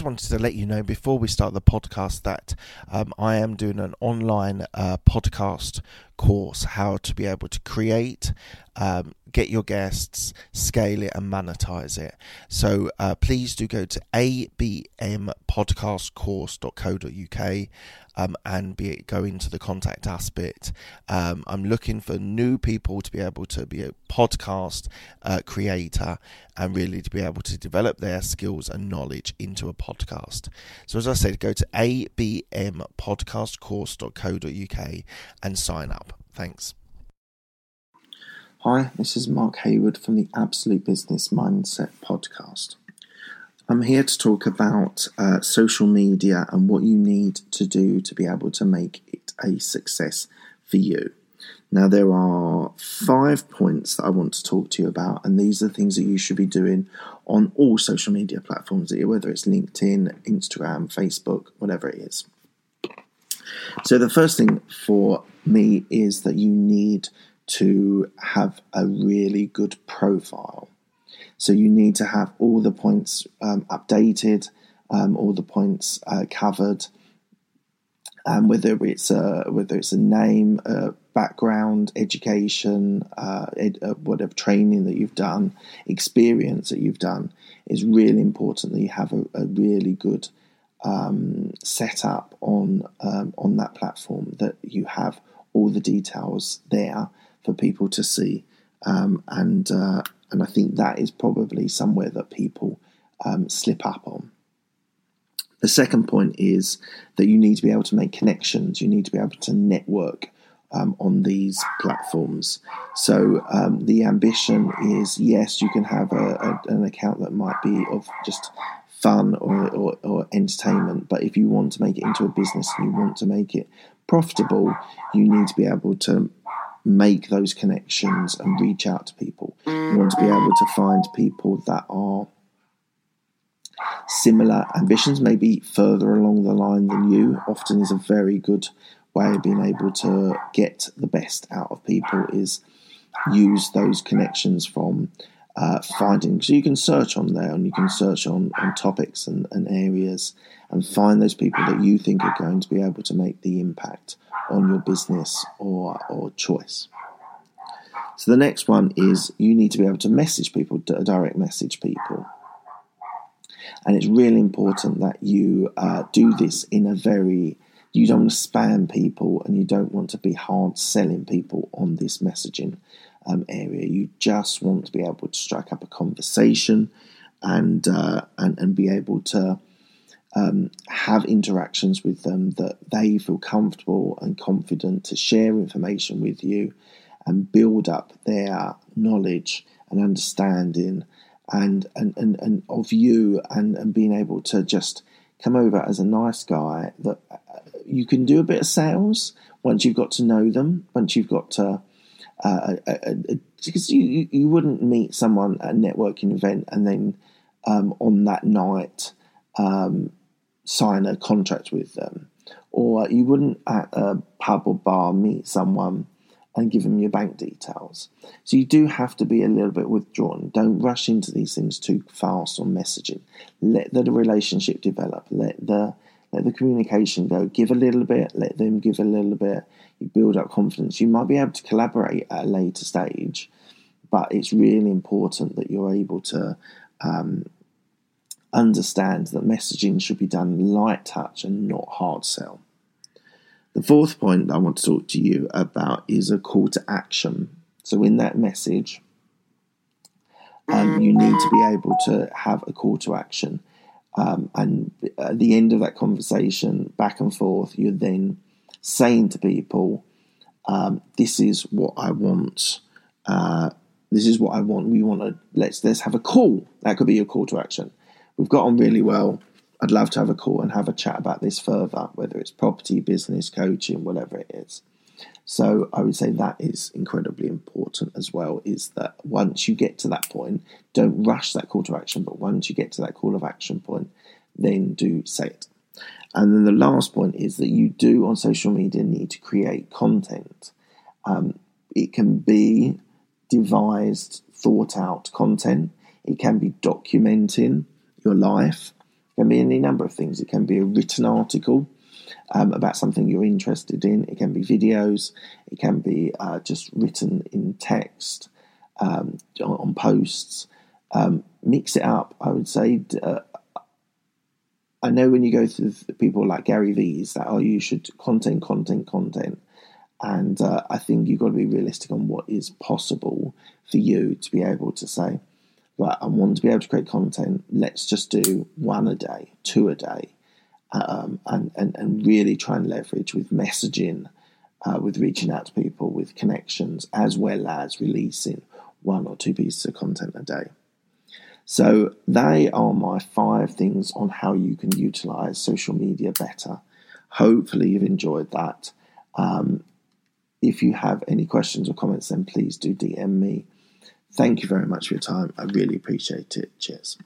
Just wanted to let you know before we start the podcast that um, I am doing an online uh, podcast course how to be able to create, um, get your guests, scale it, and monetize it. So uh, please do go to abmpodcastcourse.co.uk um, and be it go into the contact us bit. Um, I'm looking for new people to be able to be a podcast uh, creator and really to be able to develop their skills and knowledge into a podcast. So as I said, go to abmpodcastcourse.co.uk and sign up. Thanks. Hi, this is Mark Hayward from the Absolute Business Mindset podcast. I'm here to talk about uh, social media and what you need to do to be able to make it a success for you. Now, there are five points that I want to talk to you about, and these are things that you should be doing on all social media platforms, whether it's LinkedIn, Instagram, Facebook, whatever it is. So, the first thing for me is that you need to have a really good profile. So you need to have all the points um, updated, um, all the points uh, covered, um, whether it's a whether it's a name, uh, background, education, uh, ed, uh, whatever training that you've done, experience that you've done, is really important that you have a, a really good um, setup on um, on that platform. That you have all the details there for people to see, um, and uh, and I think that is probably somewhere that people um, slip up on. The second point is that you need to be able to make connections. You need to be able to network um, on these platforms. So um, the ambition is yes, you can have a, a, an account that might be of just fun or, or, or, entertainment, but if you want to make it into a business and you want to make it profitable, you need to be able to make those connections and reach out to people. You want to be able to find people that are similar ambitions, maybe further along the line than you. Often is a very good way of being able to get the best out of people is use those connections from uh, finding so you can search on there and you can search on, on topics and, and areas and find those people that you think are going to be able to make the impact on your business or, or choice. So the next one is you need to be able to message people, direct message people. And it's really important that you uh, do this in a very, you don't want to spam people and you don't want to be hard selling people on this messaging um, area. You just want to be able to strike up a conversation and, uh, and, and be able to um, have interactions with them that they feel comfortable and confident to share information with you and build up their knowledge and understanding and and, and, and of you and, and being able to just come over as a nice guy that uh, you can do a bit of sales once you've got to know them once you've got to uh, uh, uh, because you, you wouldn't meet someone at a networking event and then um, on that night um, sign a contract with them, or you wouldn't at a pub or bar meet someone and give them your bank details. So you do have to be a little bit withdrawn. Don't rush into these things too fast on messaging. Let the relationship develop. Let the let the communication go. Give a little bit. Let them give a little bit. You build up confidence. You might be able to collaborate at a later stage, but it's really important that you're able to um, understand that messaging should be done light touch and not hard sell. The fourth point I want to talk to you about is a call to action. So, in that message, um, you need to be able to have a call to action. Um, and at the end of that conversation, back and forth, you're then saying to people, um, "This is what I want. Uh, this is what I want. We want to let's let's have a call. That could be your call to action. We've got on really well. I'd love to have a call and have a chat about this further, whether it's property, business, coaching, whatever it is. So I would say that is incredibly important as well. Is that once you get to that point, don't rush that call to action, but once you get to that call of action point, then do say it. And then the last point is that you do on social media need to create content. Um, it can be devised, thought out content. It can be documenting your life. It can be any number of things. It can be a written article um, about something you're interested in. It can be videos. It can be uh, just written in text um, on, posts. Um, mix it up. I would say. Uh, I know when you go through people like Gary Vee's that oh you should content, content, content, and uh, I think you've got to be realistic on what is possible for you to be able to say, right, I want to be able to create content. Let's just do one a day, two a day, um, and, and, and really try and leverage with messaging, uh, with reaching out to people, with connections, as well as releasing one or two pieces of content a day. So, they are my five things on how you can utilize social media better. Hopefully, you've enjoyed that. Um, if you have any questions or comments, then please do DM me. Thank you very much for your time. I really appreciate it. Cheers.